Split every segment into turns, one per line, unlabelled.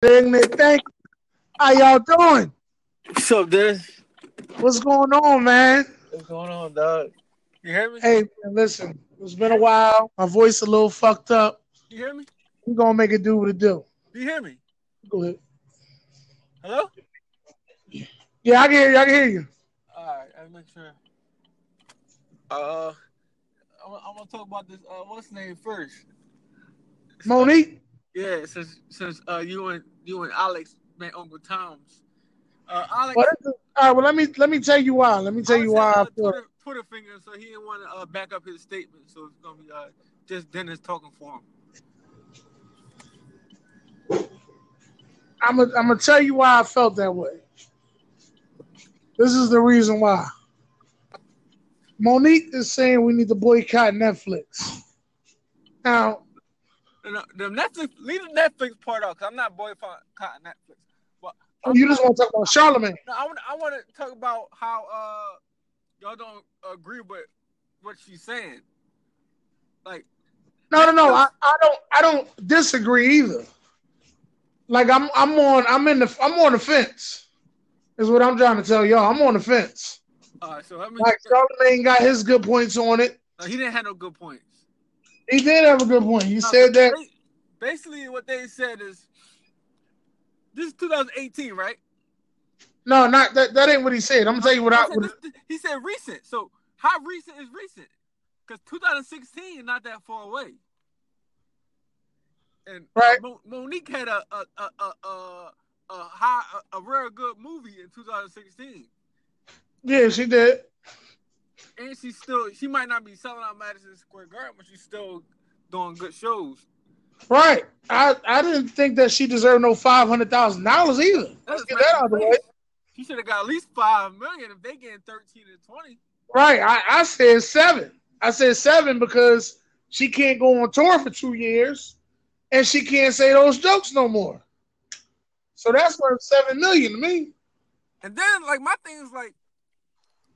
Ignorant, thank you. How y'all doing?
What's up, Dennis?
What's going on, man?
What's going on, dog? You hear me?
Hey, man, listen, it's been a while. My voice a little fucked up.
You hear me?
We gonna make it do what it do.
You hear me?
Go ahead.
Hello?
Yeah, I can hear you. I can hear you.
All right, I'll make sure. Uh, I'm, I'm gonna talk about this. Uh, what's name first?
Monique.
Yeah, since since uh you and you and Alex met Uncle Tom's. Uh, Alex.
What is it? All right, well let me let me tell you why. Let me tell you why. I
Alex had, uh, Twitter, Twitter finger, so he didn't want to uh, back up his statement. So it's gonna be uh just Dennis talking for him.
I'm gonna I'm gonna tell you why I felt that way. This is the reason why. Monique is saying we need to boycott Netflix. Now,
Uh, the Netflix, leave the Netflix part out, cause I'm not boycotting Netflix. But
oh, you just want to talk about Charlemagne.
No, I want I want to talk about how uh y'all don't agree with what she's saying. Like
No, no, no. I, I don't I don't disagree either. Like I'm I'm on I'm in the I'm on the fence. Is what I'm trying to tell y'all. I'm on the fence.
uh so I mean
Like Charlemagne got his good points on it.
he didn't have no good points.
He did have a good point. He
No,
said that
basically what they said is this is 2018, right?
no, not that that ain't what he said. I'm gonna tell you what I
He said this- he said recent. So how recent is recent? Because 2016 is not that far away. And
Right.
Mo- Monique had a a a a, a, a high a, a real good movie in 2016,
yeah, she did.
And she's still she might not be selling out Madison Square Garden, but she's still doing good shows.
Right. I, I didn't think that she deserved no five hundred thousand dollars either. Let's get that out of the way.
She should have got at least five million if they getting 13 and 20.
Right. I, I said seven. I said seven because she can't go on tour for two years and she can't say those jokes no more. So that's worth seven million to me.
And then, like, my thing is like,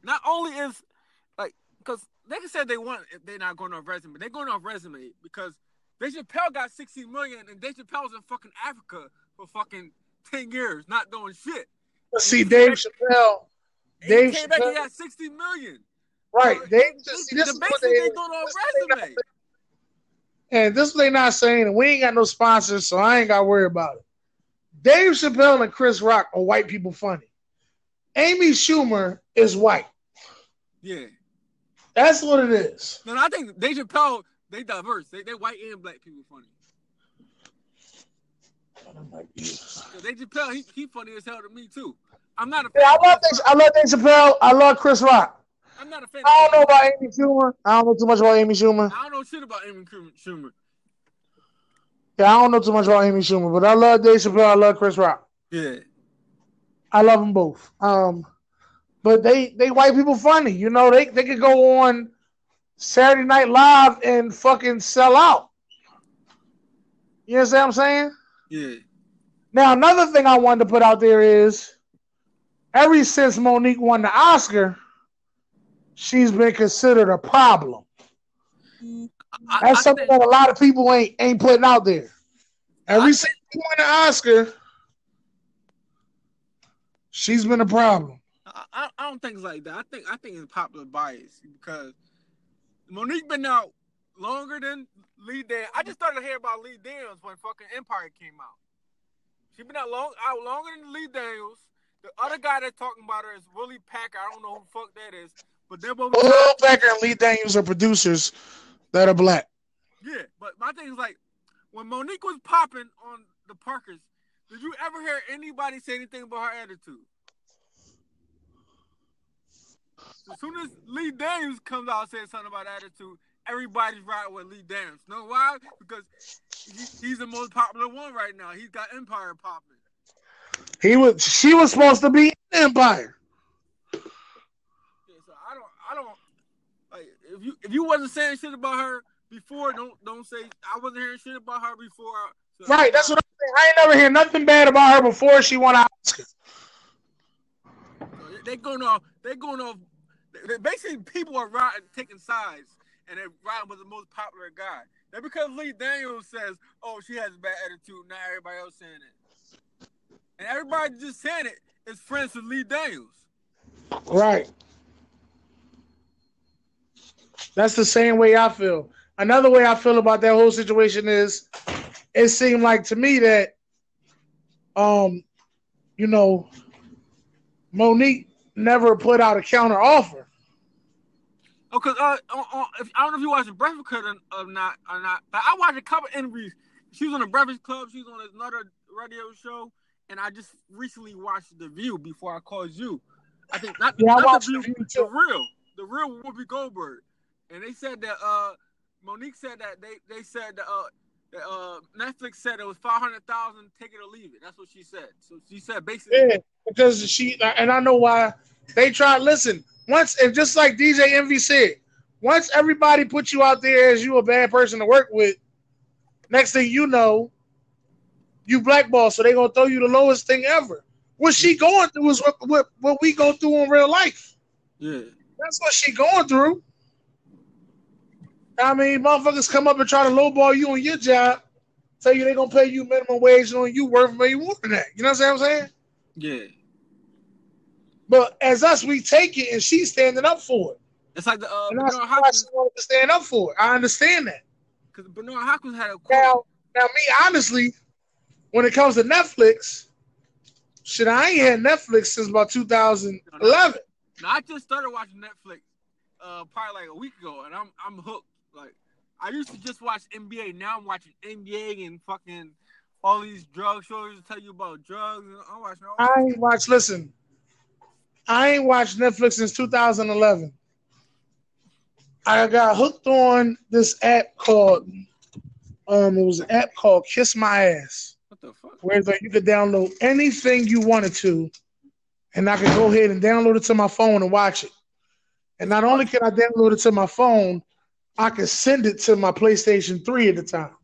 not only is because they can say they want they're not going off resume, they're going off resume because Dave Chappelle got 60 million and Dave Chappelle was in fucking Africa for fucking 10 years, not doing shit.
Let's see, Dave Chappelle.
And
Dave
he came back,
Chappelle-
got 60 million.
Right.
So,
Dave,
this-
see, this
the
is what they,
they doing
this they
resume.
And this is what they not saying, and we ain't got no sponsors, so I ain't got to worry about it. Dave Chappelle and Chris Rock are white people funny. Amy Schumer is white.
Yeah.
That's what it is.
No, no, I think Dave Chappelle, they diverse. They, they white and black people funny. Dave Chappelle, he, he funny as hell to me too. I'm not a fan.
Yeah, I love Dave, I love Dave Chappelle. I love Chris Rock.
I'm not a fan.
I don't know about Amy Schumer. I don't know too much about Amy Schumer.
I don't know shit about Amy Schumer.
Yeah, I don't know too much about Amy Schumer, but I love Dave Chappelle. I love Chris Rock.
Yeah.
I love them both. Um, but they they white people funny. You know, they they could go on Saturday Night Live and fucking sell out. You understand what I'm saying?
Yeah.
Now, another thing I wanted to put out there is ever since Monique won the Oscar, she's been considered a problem.
I,
That's
I
something
think,
that a lot of people ain't ain't putting out there. Every
I
since she won the Oscar, she's been a problem.
I, I- don't think it's like that. I think I think it's popular bias because Monique been out longer than Lee Dan. I just started hearing about Lee Daniels when fucking Empire came out. She been out long out longer than Lee Daniels. The other guy that's talking about her is Willie Packer. I don't know who the fuck that is, but they're both.
Will Packer and Lee Daniels are producers that are black.
Yeah, but my thing is like when Monique was popping on the Parkers, did you ever hear anybody say anything about her attitude? As soon as Lee Daniels comes out saying something about attitude, everybody's riding with Lee Daniels. Know why? Because he, he's the most popular one right now. He's got Empire popping.
He was she was supposed to be Empire.
Yeah, so I don't, I don't like if you if you wasn't saying shit about her before, don't don't say I wasn't hearing shit about her before. So
Right, that's what I'm saying. I ain't never hear nothing bad about her before she won an Oscar.
So they- they going off. They going off. Basically, people are riding, taking sides, and they're riding with the most popular guy. Now, because Lee Daniels says, "Oh, she has a bad attitude," now everybody else saying it. and everybody just saying it is friends with Lee Daniels.
Right. That's the same way I feel. Another way I feel about that whole situation is it seemed like to me that um you know Monique never put out a counter offer.
Oh, cause uh, uh, uh, if, I don't know if you watched the Breakfast Club or, not, or not, but I watched a couple interviews. She was on the Breakfast Club. She was on another radio show, and I just recently watched The View before I called you. I think not,
yeah,
not
I watched
the,
the,
view, the real, the real Whoopi Goldberg, and they said that uh, Monique said that they they said that uh, that, uh Netflix said it was five hundred thousand, take it or leave it. That's what she said. So she said basically,
yeah, because she and I know why they tried. Listen, once and just like DJ Envy said, once everybody puts you out there as you a bad person to work with, next thing you know, you blackball. So they gonna throw you the lowest thing ever. What she going through is what, what, what we go through in real life.
Yeah.
That's what she going through. I mean, motherfuckers come up and try to lowball you on your job, tell you they gonna pay you minimum wage on you worth maybe more than that. You know what I'm saying?
Yeah.
But as us, we take it and she's standing up for it.
It's like the uh,
And
Bernard Hopkins.
wanted to stand up for it. I understand that.
Because Bernard Hopkins had a quote.
Now, now, me honestly, when it comes to Netflix, shit, I ain't had Netflix since about 2011.
Now I just started watching Netflix, uh, probably like a week ago, and I'm I'm hooked. Like I used to just watch NBA. Now I'm watching NBA and fucking all these drug shows to tell you about drugs. And I'm watching. All-
I ain't watched. Listen, I ain't watched Netflix since 2011. I got hooked on this app called um, it was an app called Kiss My Ass,
what the fuck?
where like you could download anything you wanted to, and I could go ahead and download it to my phone and watch it. And not only can I download it to my phone, I could send it to my PlayStation 3 at the time.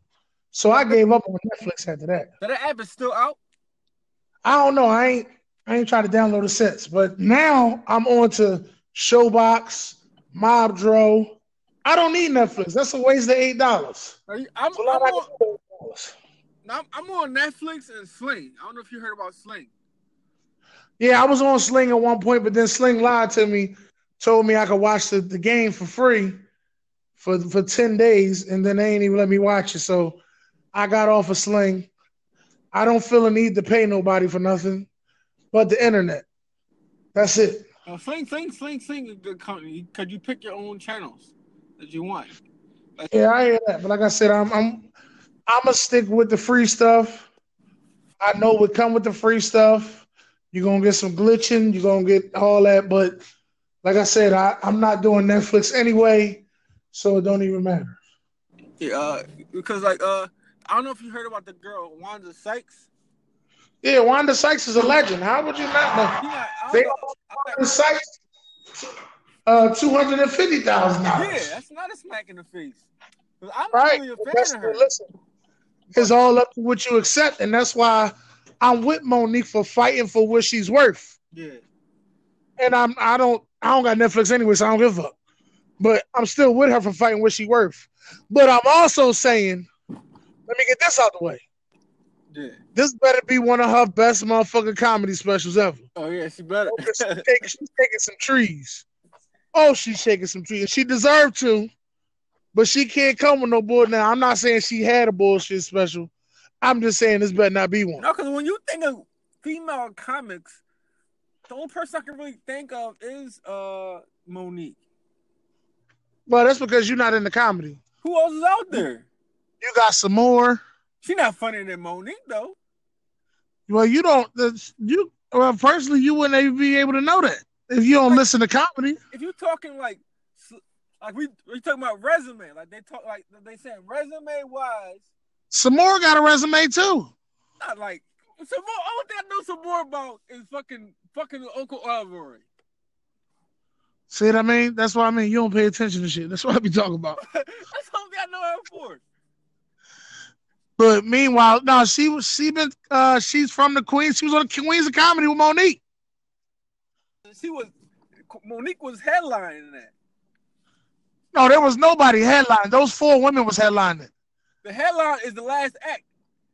So I gave up on Netflix after that.
But that app is still out.
I don't know. I ain't I ain't tried to download it since. But now I'm on to Showbox, Mobdro. I don't need Netflix. That's a waste of eight dollars.
I'm, I'm, on,
can do $8.
I'm, I'm on Netflix and Sling. I don't know if you heard about Sling.
Yeah, I was on Sling at one point, but then Sling lied to me, told me I could watch the, the game for free for for 10 days, and then they ain't even let me watch it. So I got off of Sling. I don't feel a need to pay nobody for nothing but the internet. That's it.
Uh, Sling, Sling, Sling, Sling is a good company because you pick your own channels that you want. Like,
Yeah, I hear that. But like I said, I'm I'm I'm gonna stick with the free stuff. I know what come with the free stuff. You're gonna get some glitching, you're gonna get all that, but like I said, I, I'm not doing Netflix anyway, so it don't even matter.
yeah, uh, because like uh, I don't know if you heard about the girl Wanda Sykes.
Yeah, Wanda Sykes is a legend. How would you not know?
I
They
don't know, I
Wanda Sykes uh two hundred and fifty thousand dollars.
yeah, that's not a smack in the face. I'm
Right.
really a fan
that's-
of her.
Listen, it's all up to what you accept, and that's why I'm with Monique for fighting for what she's worth.
Yeah,
and I'm I don't I don't got Netflix anyway, so I don't give a fuck. But I'm still with her for fighting what she's worth. But I'm also saying, let me get this out the way.
Yeah.
This better be one of her best motherfucking comedy specials ever.
Oh yeah, she better.
Oh, she's, taking, she's taking some trees. Oh, she's shaking some trees. She deserved to, but she can't come with no bull. Now, I'm not saying she had a bullshit special. I'm just saying this better not be one.
no, because when you think of female comics, the only person I can really think of is uh Monique.
Well, that's because you're not in the comedy.
Who else is out there?
You got some more.
She not funnier than Monique though.
Well, you don't. You well, personally, you wouldn't even be able to know that if you don't listen to comedy.
if you're talking like like we we talking about resume, like they talk like they saying resume wise,
Sommore got a resume too.
not like Sommore. All thing I know Sommore about is fucking fucking Uncle Alvary.
See what I mean? That's what I mean. You don't pay attention to shit. That's what I be talking about.
That's thing I know her for.
But meanwhile, no, she was she been uh she's from the Queens. She was on the Queens of Comedy with Monique.
She was Monique was headlining that.
No, there was nobody headlining. Those four women was headlining.
The headline is the last act.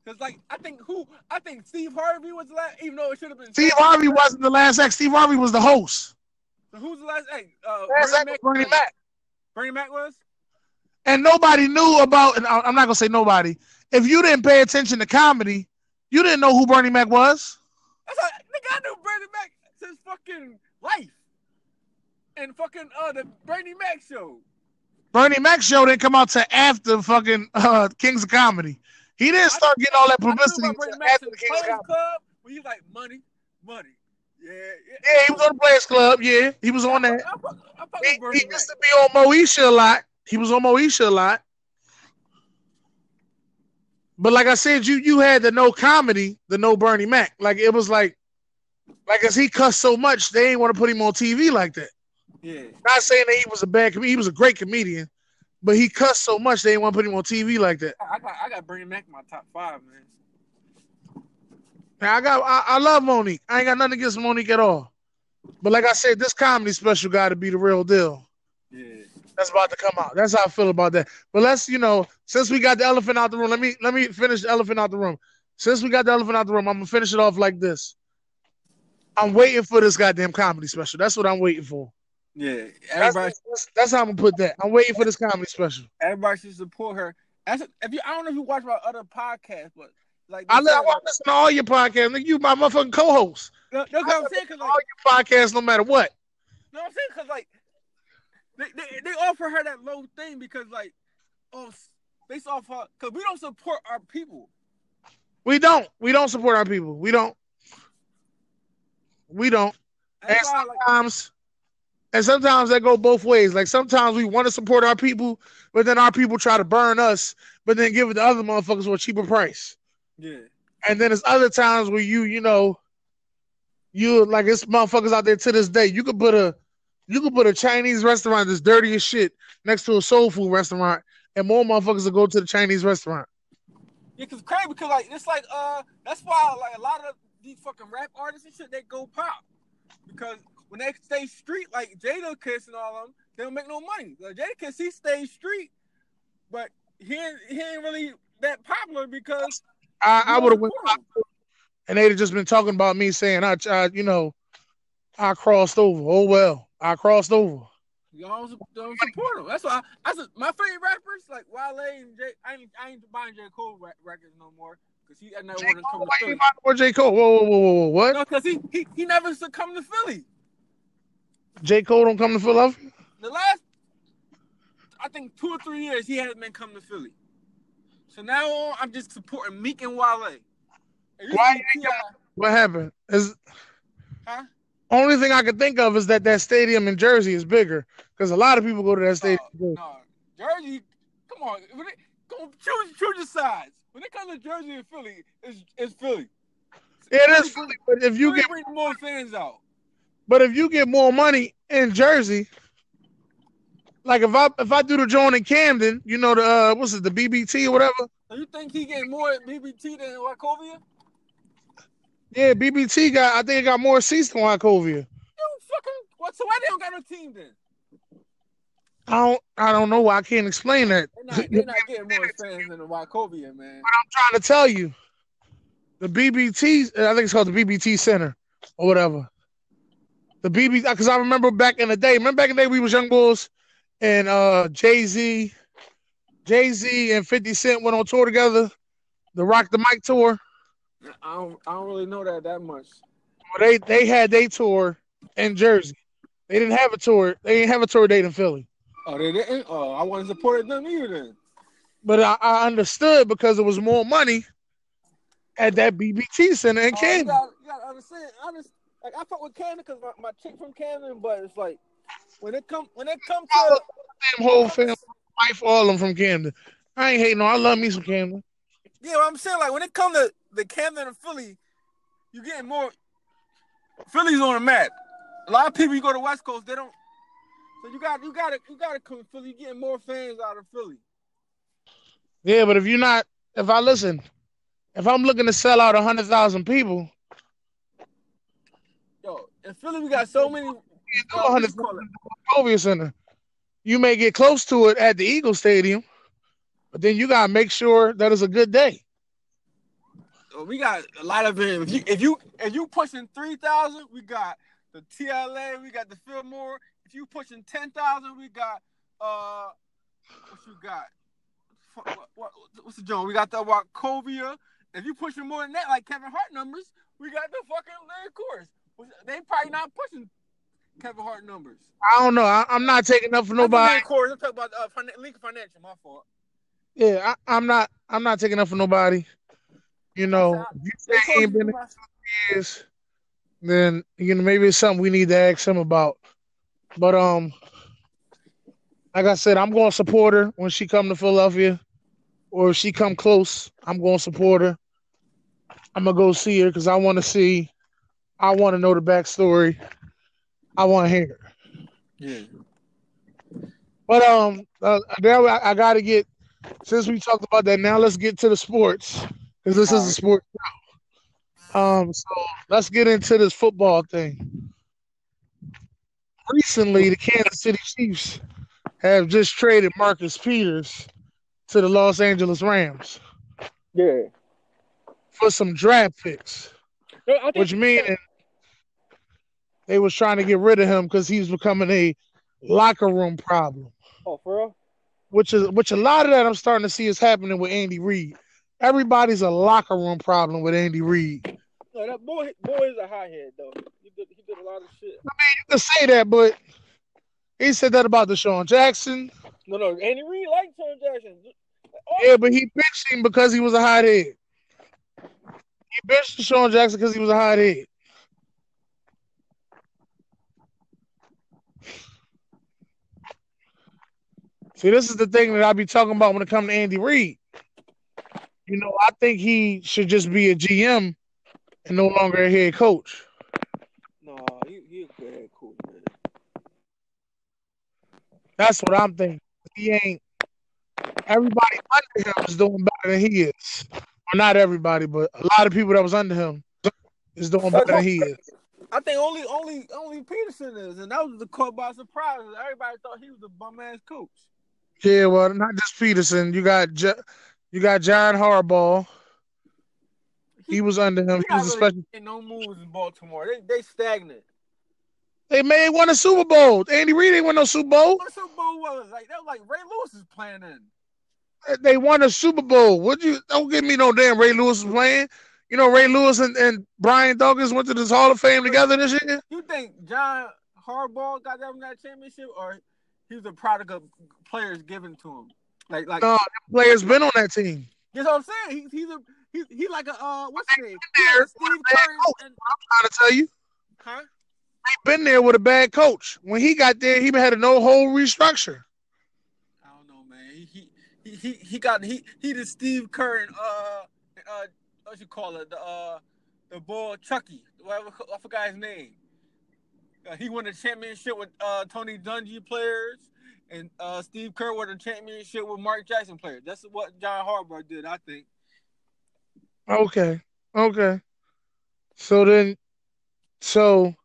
Cause like I think who I think Steve Harvey was the last, even though it should have been
Steve Harvey wasn't the last act. Steve Harvey was the host.
So who's the last act? Uh,
Last
Bernie
act
Mac.
Bernie Mac.
Bernie Mac was.
And nobody knew about, and I'm not gonna say nobody. If you didn't pay attention to comedy, you didn't know who Bernie Mac was.
That's how, nigga, I knew Bernie Mac since fucking life. And fucking uh the Bernie Mac show.
Bernie Mac show didn't come out till after fucking uh, Kings of Comedy. He didn't start getting all that publicity after the Kings of Comedy.
Club when he's like money, money. Yeah, yeah.
Yeah, he was on the Players Club. Yeah, he was on that.
I, I fuck
He, he used to be on Moesha a lot. He was on Moesha a lot. But like I said, you you had the no comedy, the no Bernie Mac. Like it was like, like as he cussed so much, they didn't want to put him on TV like that.
Yeah.
Not saying that he was a bad comedian, he was a great comedian, but he cussed so much they didn't want to put him on TV like that.
I got I got Bernie Mac in my top five, man.
Now I got I, I love Monique. I ain't got nothing against Monique at all. But like I said, this comedy special got to be the real deal. That's about to come out. That's how I feel about that. But let's, you know, since we got the elephant out the room, let me let me finish the elephant out the room. Since we got the elephant out the room, I'm gonna finish it off like this. I'm waiting for this goddamn comedy special. That's what I'm waiting for.
Yeah. Everybody
that's, that's how I'm gonna put that. I'm waiting for this comedy special.
everybody should support her. As a, if you I don't know if you watch my other podcast, but like
I, I want to listen to all your podcasts. Nigga, you my motherfucking co-host.
like, no, no, I'm saying because like
All your podcasts, no matter what.
No, I'm saying because like they, they they offer her that low thing because like oh based off her because we don't support our people.
We don't. We don't support our people. We don't. We don't. And
That's why, like,
sometimes, and sometimes that go both ways. Like sometimes we want to support our people, but then our people try to burn us, but then give it to other motherfuckers for a cheaper price.
yeah,
And then there's other times where you, you know, you like it's motherfuckers out there to this day. You could put a, you could put a Chinese restaurant that's dirty as shit next to a soul food restaurant, and more motherfuckers will go to the Chinese restaurant.
yeah, because crazy because like it's like uh that's why like a lot of these fucking rap artists and shit they go pop because when they stay street like Jadakiss and all of them they don't make no money. Like Jadakiss he stays street, but he ain't, he ain't really that popular because
I, I would have went, and they'd have just been talking about me saying I, I, you know, I crossed over. Oh well, I crossed over.
Y'all don't, support him. That's why I, I said my favorite rappers like Wale and J. I ain't I ain't buying J Cole ra- records no more because he never
J.
wanted to
Cole,
come
why
to
you
Philly.
buying J Cole? Whoa, whoa, whoa, whoa, what?
No, because he, he he never come to Philly.
J Cole don't come to Philadelphia?
The last I think two or three years he hasn't been coming to Philly. So now on, I'm just supporting Meek and Wale. To
Why
be
you
T.I.
What happened? Is
Huh?
Only thing I could think of is that that stadium in Jersey is bigger because a lot of people go to that stadium.
No, Jersey, come on, when it, go choose choose your sides. When it comes to Jersey and Philly, it's it's Philly.
It is, Philly, but if you
Philly
get
bring more fans out.
but if you get more money in Jersey, like if I if I do the joint in Camden, you know the uh, what's it the BBT or whatever.
So you think he get more at BBT than Wachovia?
Yeah, BBT got I think it got more seats than Wachovia.
You fucking what? So why they don't got no team then?
I don't I don't know why I can't explain that.
They're not, they're not getting more fans than the Wachovia, man.
But I'm trying to tell you. The BBT, I think it's called the BBT Center or whatever. The BB, because I remember back in the day. Remember back in the day we was young bulls, and uh Jay Z, Jay Z and Fifty Cent went on tour together, the Rock the Mic tour.
I don't, I don't really know that that much.
Well, they they had their tour in Jersey. They didn't have a tour. They didn't have a tour date in Philly.
Oh, they didn't. Oh, I want to support them either. Then.
But I, I understood because it was more money at that BBT Center in
Oh, you,
Camden.
gotta, you gotta understand. I just, like I fuck with Camden because my, my chick from Camden, but it's like when it come when it comes to
Damn whole family, wife, all of them from Camden. I ain't hating on. I love me some Camden.
Yeah, what I'm saying like when it come to the Camden and Philly, you're getting more. Philly's on the map. A lot of people you go to West Coast, they don't. So you got you got to you got to come to Philly. You getting more fans out of Philly.
Yeah, but if you're not, if I listen, if I'm looking to sell out hundred thousand people,
Yo, in Philly we got so many.
do
what you
100,000
call it?
Covia Center, you may get close to it at the Eagle Stadium, but then you gotta make sure that it's a good day.
we got a lot of them. If you if you if you pushing three thousand, we got the TLA, we got the Fillmore. If you pushing ten thousand, we got uh, what you got? What, what, what's the joint? We got the Wachovia. If you pushing more than that, like Kevin Hart numbers, we got the fucking Larry course. They probably not pushing Kevin Hart numbers.
I don't know. I, am not taking up for nobody.
Course. I'm talking about uh, Lincoln Financial. My fault.
Yeah, I, am not. I'm not taking up for nobody. You know, if you say he ain't been years, then you know maybe it's something we need to ask him about. But um, like I said, I'm going to support her when she come to Philadelphia, or if she come close, I'm going to support her. I'm gonna go see her because I want to see. I want to know the backstory. I want to hear.
Yeah.
But um, uh, now I, I got to get since we talked about that. Now let's get to the sports because this is a sports show. Um, so let's get into this football thing. Recently, the Kansas City Chiefs have just traded Marcus Peters to the Los Angeles Rams.
Yeah.
For some draft picks. No, which meaning they was trying to get rid of him because he's becoming a locker room problem.
Oh, for real?
Which is which a lot of that I'm starting to see is happening with Andy Reid. Everybody's a locker room problem with Andy Reid.
No, that boy, boy is a hothead though. He did, he did a lot of shit. I
mean, you can say that, but he said that about DeSean Jackson.
No, no, Andy Reid liked DeSean Jackson.
Oh. Yeah, but he benched him because he was a hothead. He benched DeSean Jackson because he was a hothead. See, this is the thing that I be talking about when it comes to Andy Reid. You know, I think he should just be a GM and no longer a head coach.
No, he, he a good head coach, man.
That's what I'm thinking. He ain't. Everybody under him is doing better than he is. Well, not everybody, but a lot of people that was under him is doing better than he is.
I think only only only Pederson is, and that was the caught by surprise. Everybody thought he was a bum ass coach.
Yeah, well, not just Pederson. You got you got John Harbaugh. He, was under him. He, was
really special. No moves in Baltimore. They they stagnant.
They may won a Super Bowl. Andy Reid ain't won no Super Bowl.
What Super Bowl was like? That was like Ray Lewis is playing in.
They won a Super Bowl. Would you don't give me no damn Ray Lewis was playing? You know Ray Lewis and, and Brian Dawkins went to this Hall of Fame together this year.
You think John Harbaugh got them that championship, or he was a product of players given to him. Like like
no, players been on that team.
That's what I'm saying. He, he's a he, he like a uh what's his name? There, Steve Curry. And,
I'm trying to tell you.
Huh?
He been there with a bad coach. When he got there, he had a no whole restructure.
I don't know, man. He he he he got he he the Steve Kerr and uh uh what you call it the uh the boy Chucky. Whatever I forgot his name. Uh, he won a championship with uh, Tony Dungy players, and uh, Steve Kerr won a championship with Mark Jackson players. That's what John Harbaugh did, I think.
Okay, okay. So then, so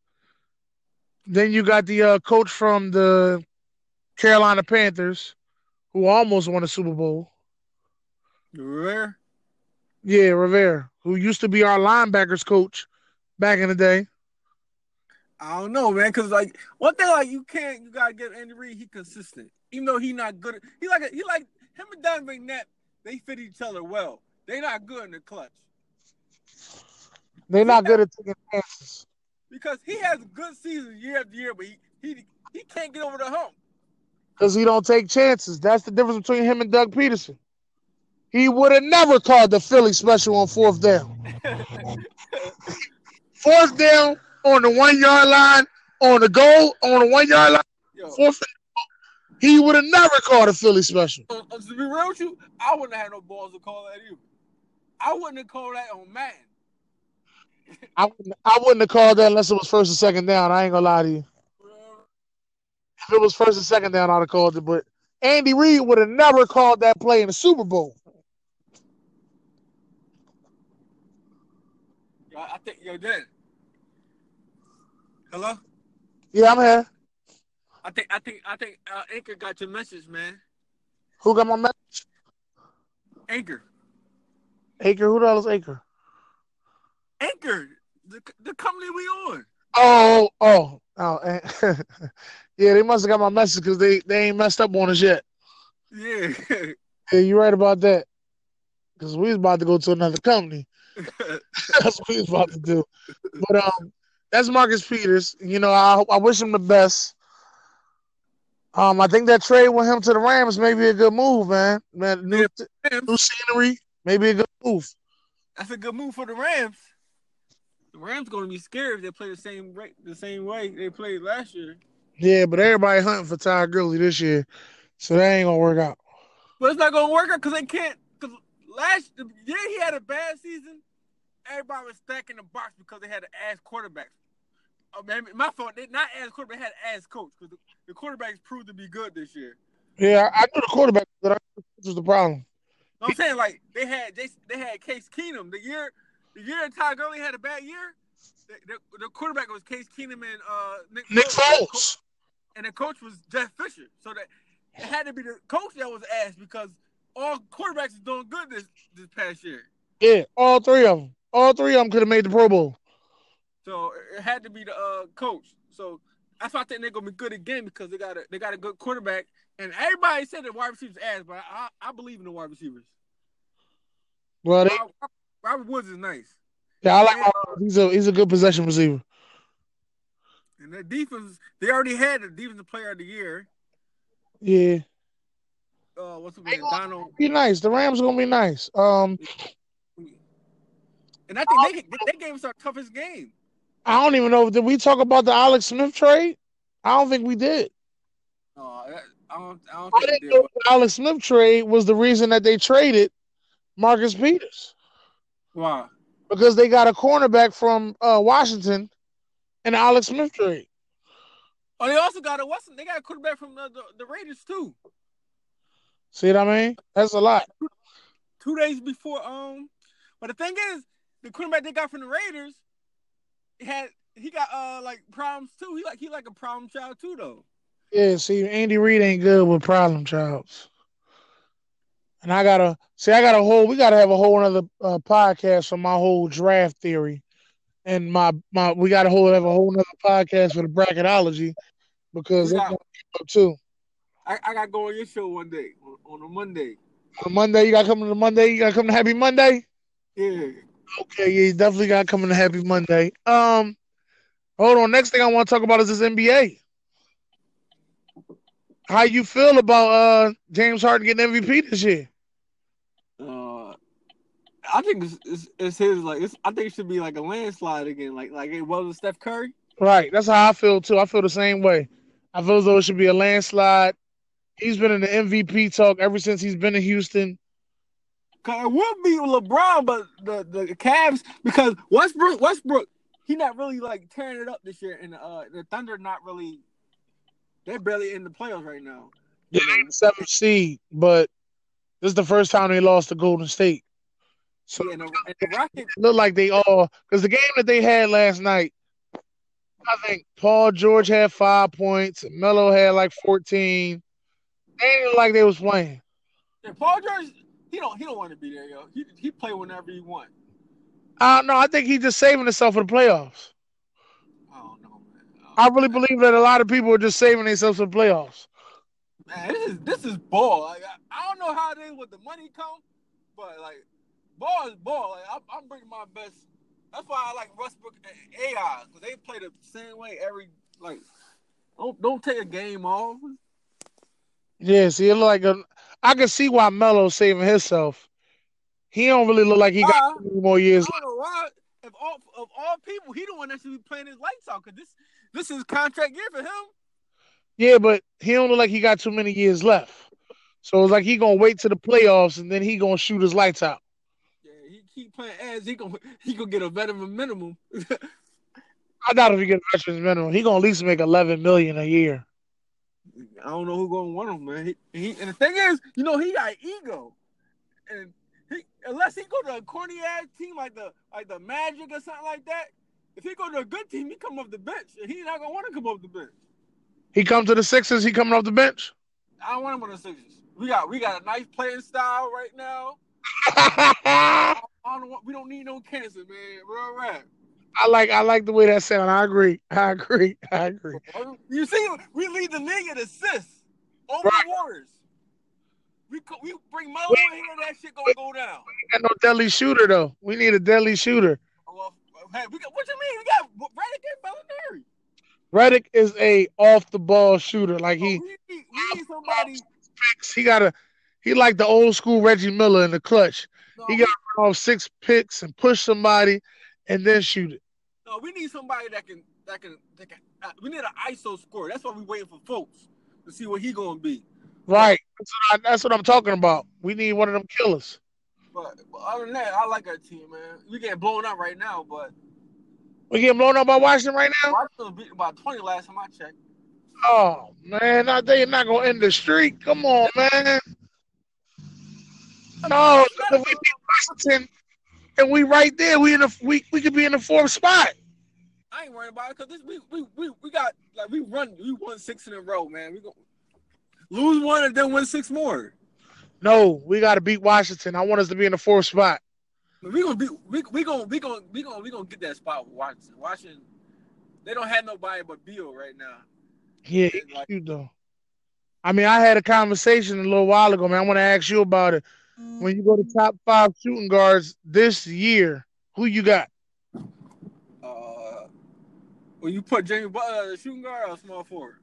then you got the uh, coach from the Carolina Panthers, who almost won a Super Bowl.
Rivera.
Yeah, Rivera, who used to be our linebackers coach back in the day.
I don't know, man. Cause like one thing, like you can't, you gotta get Andy Reid. He consistent, even though he not good. He like he like him and Don McNabb. They fit each other well. They not good in the clutch.
They're not good at taking chances.
Because he has good seasons year after year, but he he, he can't get over the hump.
Because he don't take chances. That's the difference between him and Doug Pederson. He would have never called the Philly special on fourth down. fourth down, on the one yard line, on the goal, on the one yard line, Yo. he would have never called a Philly special.
Uh, uh, to be real with you, I wouldn't have had no balls to call that either. I wouldn't have called that on man.
I wouldn't, I wouldn't have called that unless it was first and second down. I ain't gonna lie to you. If it was first and second down, I'd have called it. But Andy Reid would have never called that play in the Super Bowl.
I think yo, then Hello?
Yeah, I'm here.
I think I think I think uh, Anchor got your message, man.
Who got my message?
Anchor.
Anchor. Who the hell is Anchor?
Anchor, the the company we on.
Oh, oh, oh. eh, yeah, they must have got my message because they, they ain't messed up on us yet.
Yeah.
Yeah, you're right about that. Because we was about to go to another company. that's what we was about to do. But um, that's Marcus Peters. You know, I I wish him the best. Um, I think that trade with him to the Rams may be a good move, man. Man, new,
Rams,
new scenery, maybe a good move.
That's a good move for the Rams. The Rams going to be scared if they play the same rate, the same way they played last year.
Yeah, but everybody hunting for Ty Gurley this year, so that ain't gonna work out.
But it's not going to work out because they can't. Because last the year he had a bad season, everybody was stacking the box because they had an ass quarterback. Oh, man, my fault. They not ass quarterback, they had ass coach because the, the quarterbacks proved to be good this year.
Yeah, I, knew the quarterback, but I knew was the problem.
No, I'm saying like they had they, they had Case Keenum the year the year Ty Gurley had a bad year. The, the, the quarterback was Case Keenum and uh, Nick,
Nick
Foles.
Foles.
and the coach was Jeff Fisher. So that it had to be the coach that was asked because all quarterbacks is doing good this this past year.
Yeah, all three of them. All three of them could have made the Pro Bowl.
So it had to be the uh, coach. So that's why I think they're gonna be good again because they got a they got a good quarterback. And everybody said the wide receivers ass, but I, I believe in the wide receivers.
Well, they,
Robert, Robert Woods is nice,
yeah, I like. Robert. He's a he's a good possession receiver.
and their defense they already had the defensive player of the year.
Yeah,
Uh, what's the
They
name? Donald.
be nice. The Rams are gonna be nice. Um,
And I think they they gave us our toughest game.
I don't even know. Did we talk about the Alex Smith trade? I don't think we did.
That- I don't I don't
I didn't
they
know the Alex Smith trade was the reason that they traded Marcus Peters
Why?
because they got a cornerback from uh, Washington and Alex Smith trade.
Oh, they also got a Weston. They got a quarterback from the, the, the Raiders too.
See what I mean? That's a lot.
Two days before. Um, but the thing is, the quarterback they got from the Raiders had he got uh like problems too. He like he like a problem child too though.
Yeah, see, Andy Reid ain't good with problem childs. And I gotta see, I got a whole. We gotta have a whole other uh, podcast for my whole draft theory, and my my. We gotta hold have a whole other podcast for the bracketology because
got-
up too.
I, I got to go on your show one day on, on a Monday.
On Monday, you gotta come to the Monday. You gotta come to Happy Monday.
Yeah.
Okay, yeah, you definitely got coming to Happy Monday. Um, hold on. Next thing I want to talk about is this NBA. How you feel about uh James Harden getting MVP this year?
Uh, I think it's, it's, it's his like it's. I think it should be like a landslide again, like like it was with Steph Curry.
Right. That's how I feel too. I feel the same way. I feel as though it should be a landslide. He's been in the MVP talk ever since he's been in Houston.
Cause it would be LeBron, but the the Cavs because Westbrook Westbrook he not really like tearing it up this year, and uh the Thunder not really. They're barely in the playoffs right now.
Yeah, they the seventh seed, but this is the first time they lost to Golden State. So
Yeah, and the, and the Rockets.
it looked like they all because the game that they had last night, I think Paul George had five points, Melo had like fourteen. They didn't look like they was playing.
Yeah, Paul George, he don't he don't want to be there, yo. He he play whenever he want.
Uh, I don't know. I think he's just saving himself for the playoffs.
I don't know, man.
I really believe that a lot of people are just saving themselves for the playoffs.
man, this is this is ball. Like I, I don't know how it is with the money come, but like ball is ball. Like I'm, I'm bringing my best. That's why I like Westbrook and AI because they play the same way every like. Don't don't take a game off.
Yeah, see, it look like a, I can see why Melo's saving himself. He don't really look like he got
uh,
any more
I
years.
don't know why. If all of all people, he the one that should be playing his lights out because this this is contract year for him.
Yeah, but he don't look like he got too many years left. So it's like he gonna wait to the playoffs and then he gonna shoot his lights out.
Yeah, he keep playing as he gonna he gonna get a veteran minimum.
I doubt if he get a veterans minimum, he gonna at least make eleven million a year.
I don't know who gonna want him, man. He, he and the thing is, you know, he got ego, and he unless he go to a corny ass team like the like the Magic or something like that. If he go to a good team, he come off the bench, and he's not gonna want to come off the bench.
He come to the Sixers, he coming off the bench.
I don't want him on the Sixers. We got we got a nice playing style right now. I don't want, we don't need no cancer, man. Real rap.
I like I like the way that sound. I agree. I agree. I agree.
You see, we lead the league in assists over
Right.
Warriors. We we bring Melo in here, that shit gonna go down.
Got no deadly shooter though. We need a deadly shooter.
Well, hey, we got what you mean? We got Redick and Belinelli.
Redick is a off the ball shooter. Like oh, he
Oh, we, need, we need somebody.
He got a he like the old school Reggie Miller in the clutch.
No,
He got off six picks and push somebody and then shoot it.
no, we need somebody that can that can that can. Uh, we need an ISO score. That's why we waiting for folks to see what he gonna be.
Right. That's what, I, that's what I'm talking about. We need one of them killers.
But, but other than that, I like our team, man. We getting blown up right now, but
We getting blown up by Washington right now.
Washington beat about twenty last time I checked.
Oh man, I think you're not gonna end the streak. Come on, man. No, if we beat Washington and we right there, we in the we, we could be in the fourth spot.
I ain't worried about it because we, we we we got like we run we won six in a row, man. We go lose one and then win six more.
No, we gotta beat Washington. I want us to be in the fourth spot.
We gonna be we we gonna we gonna we gonna we gonna get that spot with Washington. Washington, they don't have nobody but Beal right now.
Yeah,
like,
you though. I mean, I had a conversation a little while ago, man. I want to ask you about it. When you go to top five shooting guards this year, who you got?
uh, when you put Jimmy Butler as a shooting guard or a small forward,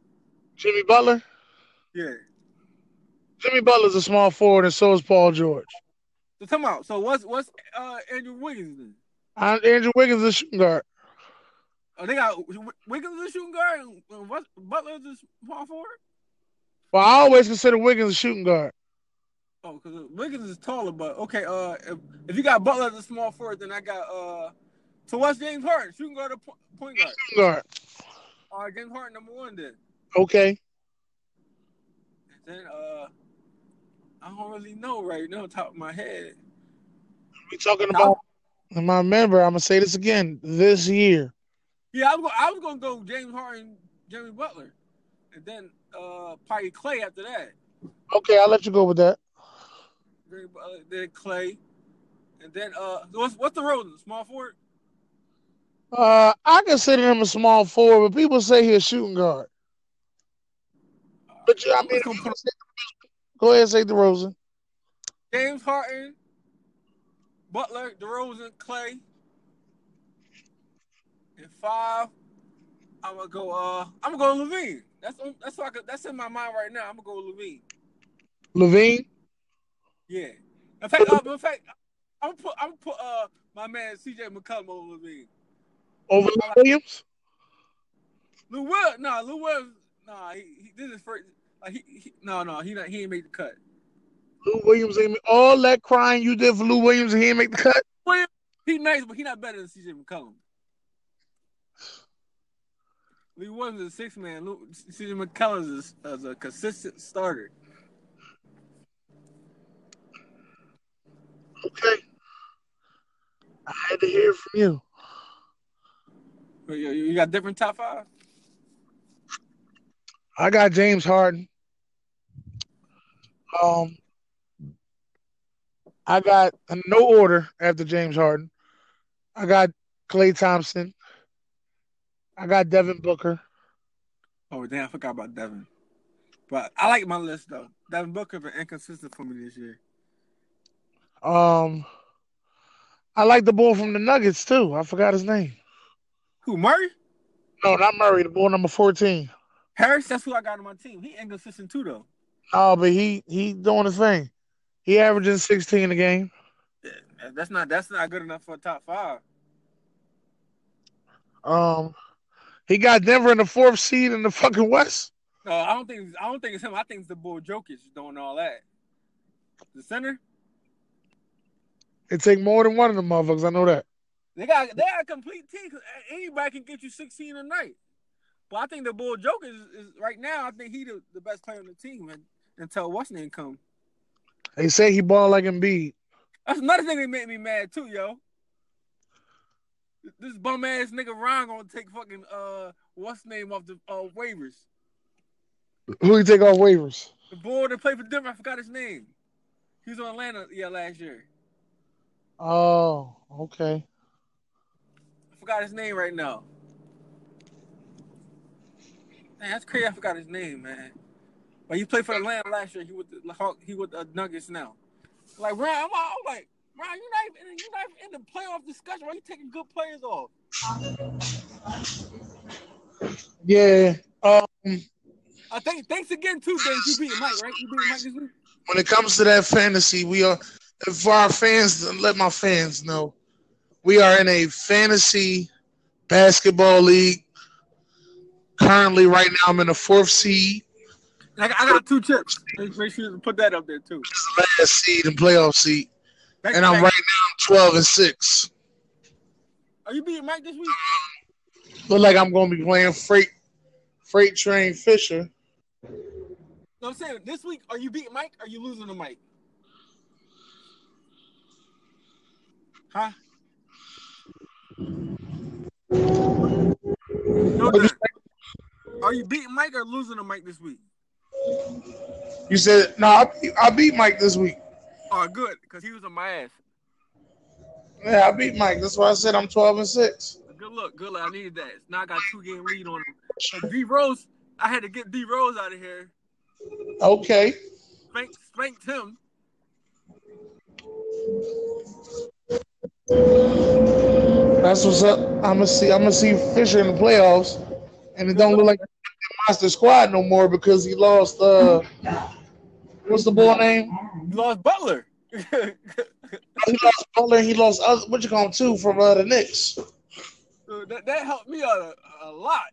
Jimmy Butler.
yeah.
Jimmy Butler's a small forward, and so is Paul George.
So come out. So what's what's uh Andrew Wiggins then?
Uh, Andrew Wiggins is a shooting guard.
Oh, they got Wiggins is a shooting guard and what Butler's a small forward.
Well, I always consider Wiggins a shooting guard.
Oh, because Wiggins is taller, but okay. Uh, if, if you got Butler as a small forward, then I got uh. So what's James Harden? Shooting guard or po- point guard?
Shooting guard.
All right, James Harden number one then.
Okay.
And then uh, I don't really know right now, top of my head.
We talking about. And I remember, I'm gonna say this again. This year,
Yeah, I was, go- I was gonna go James Harden, Jimmy Butler, and then uh, probably Klay after that.
okay, I'll let you go with that.
Jimmy Butler, then Klay, and then uh, what's what's DeRozan? Small forward.
Uh, I consider him a small forward, but people say he's a shooting guard. But you, I mean,
just gonna put
go ahead and say DeRozan.
James Harden, Butler, DeRozan, Klay. And five, I'm gonna go. Uh, I'm gonna go LaVine. That's that's that's in my mind right now. I'm gonna go LaVine.
LaVine.
Yeah. In fact, uh, in fact, I'm gonna put I'm put uh my man CJ McCollum over me.
over Lou Williams.
Lou Will, no, Lou Williams, no, he, he this is first. Like he, he, no, no, he not, he ain't made the cut.
Lou Williams. ain't- All that crying you did for Lou Williams, he didn't make the cut.
Williams, he nice, but he not better than CJ McCollum. Lee Williams is a six man. Lou, CJ McCollum is, is a consistent starter.
Okay. I had to hear from you.
You, you- you got different top five.
I got James Harden. Um, I got no order after James Harden. I got Klay Thompson. I got Devin Booker.
Oh damn, I forgot about Devin. But I like my list though. Devin Booker been inconsistent for me this year.
Um, I like the boy from the Nuggets too. I forgot his name.
Who Murray?
No, not Murray. The boy number fourteen.
Harris, that's who I got on my team. He inconsistent too though.
Oh, but he he doing his thing. He averaging sixteen a game.
Yeah, That's not that's not good enough for a top five.
Um, he got Denver in the fourth seed in the fucking West.
No, I don't think I don't think it's him. I think it's the boy Jokic doing all that. The center,
It take more than one of them motherfuckers. I know that.
they got they got a complete team. 'cause Anybody can get you sixteen a night. But I think the boy Jokic is, is right now. I think he the, the best player on the team and, until what's name come.
They say he ball like Embiid.
That's another thing that made me mad too, yo. This bum ass nigga Ron gonna take fucking uh what's name off the uh waivers.
Who he take off waivers?
The boy that played for Denver, I forgot his name. He was on Atlanta yeah last year.
Oh, okay.
I forgot his name right now. Man, that's crazy. I forgot his name, man. But he played for Atlanta last year. He with the Hawk. He with the Nuggets now. Like Ryan, I'm, all, I'm like Ryan, you're not even you're not even in the playoff discussion. Why are you taking good players off?
Yeah. Um.
I think thanks again too, Dan. You beat Mike, right? You beat Mike this week.
When it comes to that fantasy, we are for our fans. Let my fans know, we are in a fantasy basketball league. Currently, right now, I'm in the fourth seed.
I got, I got two chips. Make sure you put that up there too.
Last seed and playoff seed, back and I'm back. right now 12 and six.
Are you beating Mike this week?
Look like I'm going to be playing freight, freight train Fisher.
No, I'm saying this week, are you beating Mike? Or are you losing to Mike? Huh? No, are you beating Mike or losing to Mike this week?
You said no. I, I beat Mike this week.
Oh, good, because he was on my ass.
Yeah, I beat Mike. That's why I said I'm 12 and six.
Good luck, good luck. I needed that. Now I got two game lead on him. D Rose, I had to get D Rose out of here.
Okay.
Spanked, spanked him.
That's what's up. I'm gonna see. I'm gonna see Fisher in the playoffs, and it don't look like monster squad no more because he lost. uh What's the boy name?
He lost Butler.
he lost Butler. He lost other, what you call him too from uh, the Knicks.
That, that helped me out a, a lot.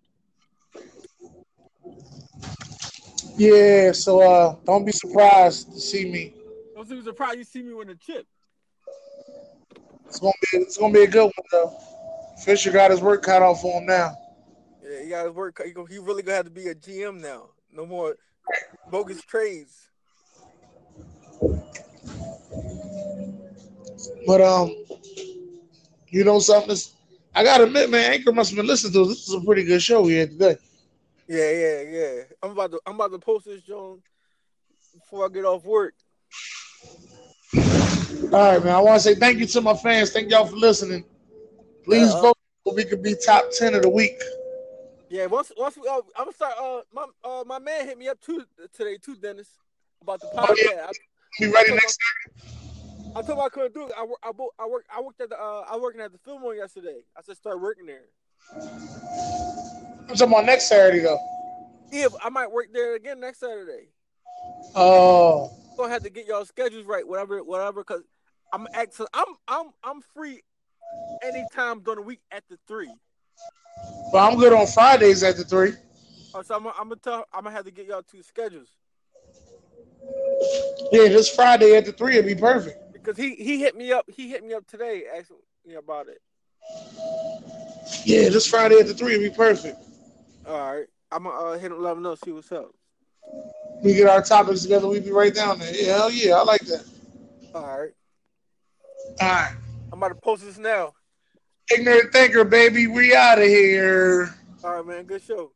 Yeah, so uh, don't be surprised to see me.
Don't be surprised you see me with a chip.
It's gonna be it's gonna be a good one though. Fisher got his work cut off for him now.
Yeah, he got his work. He, he really gonna have to be a GM now. No more bogus trades.
But um, you know something? I gotta admit, man, Anchor must have been listening to. This is a pretty good show we had today.
Yeah, yeah, yeah. I'm about to I'm about to post this, John, before I get off work.
All right, man. I want to say thank you to my fans. Thank y'all for listening. Please uh, vote so we can be top ten of the week.
Yeah, once once we, uh, I'm sorry. Uh, my uh, my man hit me up too today too, Dennis, about the podcast. Oh, yeah.
Be ready next time.
I told him I couldn't do it. I I, I worked I worked at the uh, I working at the Fillmore yesterday. I said start working there.
I'm talking about next Saturday though.
Yeah, I might work there again next Saturday.
Oh.
Gonna have to get y'all schedules right, whatever, whatever. Cause I'm actually I'm I'm I'm free anytime during the week at the three.
But I'm good on Fridays at the three.
Oh, so I'm, I'm gonna tell I'm gonna have to get y'all two schedules.
Yeah, this Friday at the three would be perfect.
Because he he hit me up. He hit me up today asking me about it.
Yeah, this Friday at the three would be perfect.
All right, I'm gonna uh, hit him. Let him know. See what's up.
We get our topics together. We be right down there. Yeah, hell yeah, I like that.
All right.
All right.
I'm about to post this now.
Ignorant thinker, baby. We out of here.
All right, man. Good show.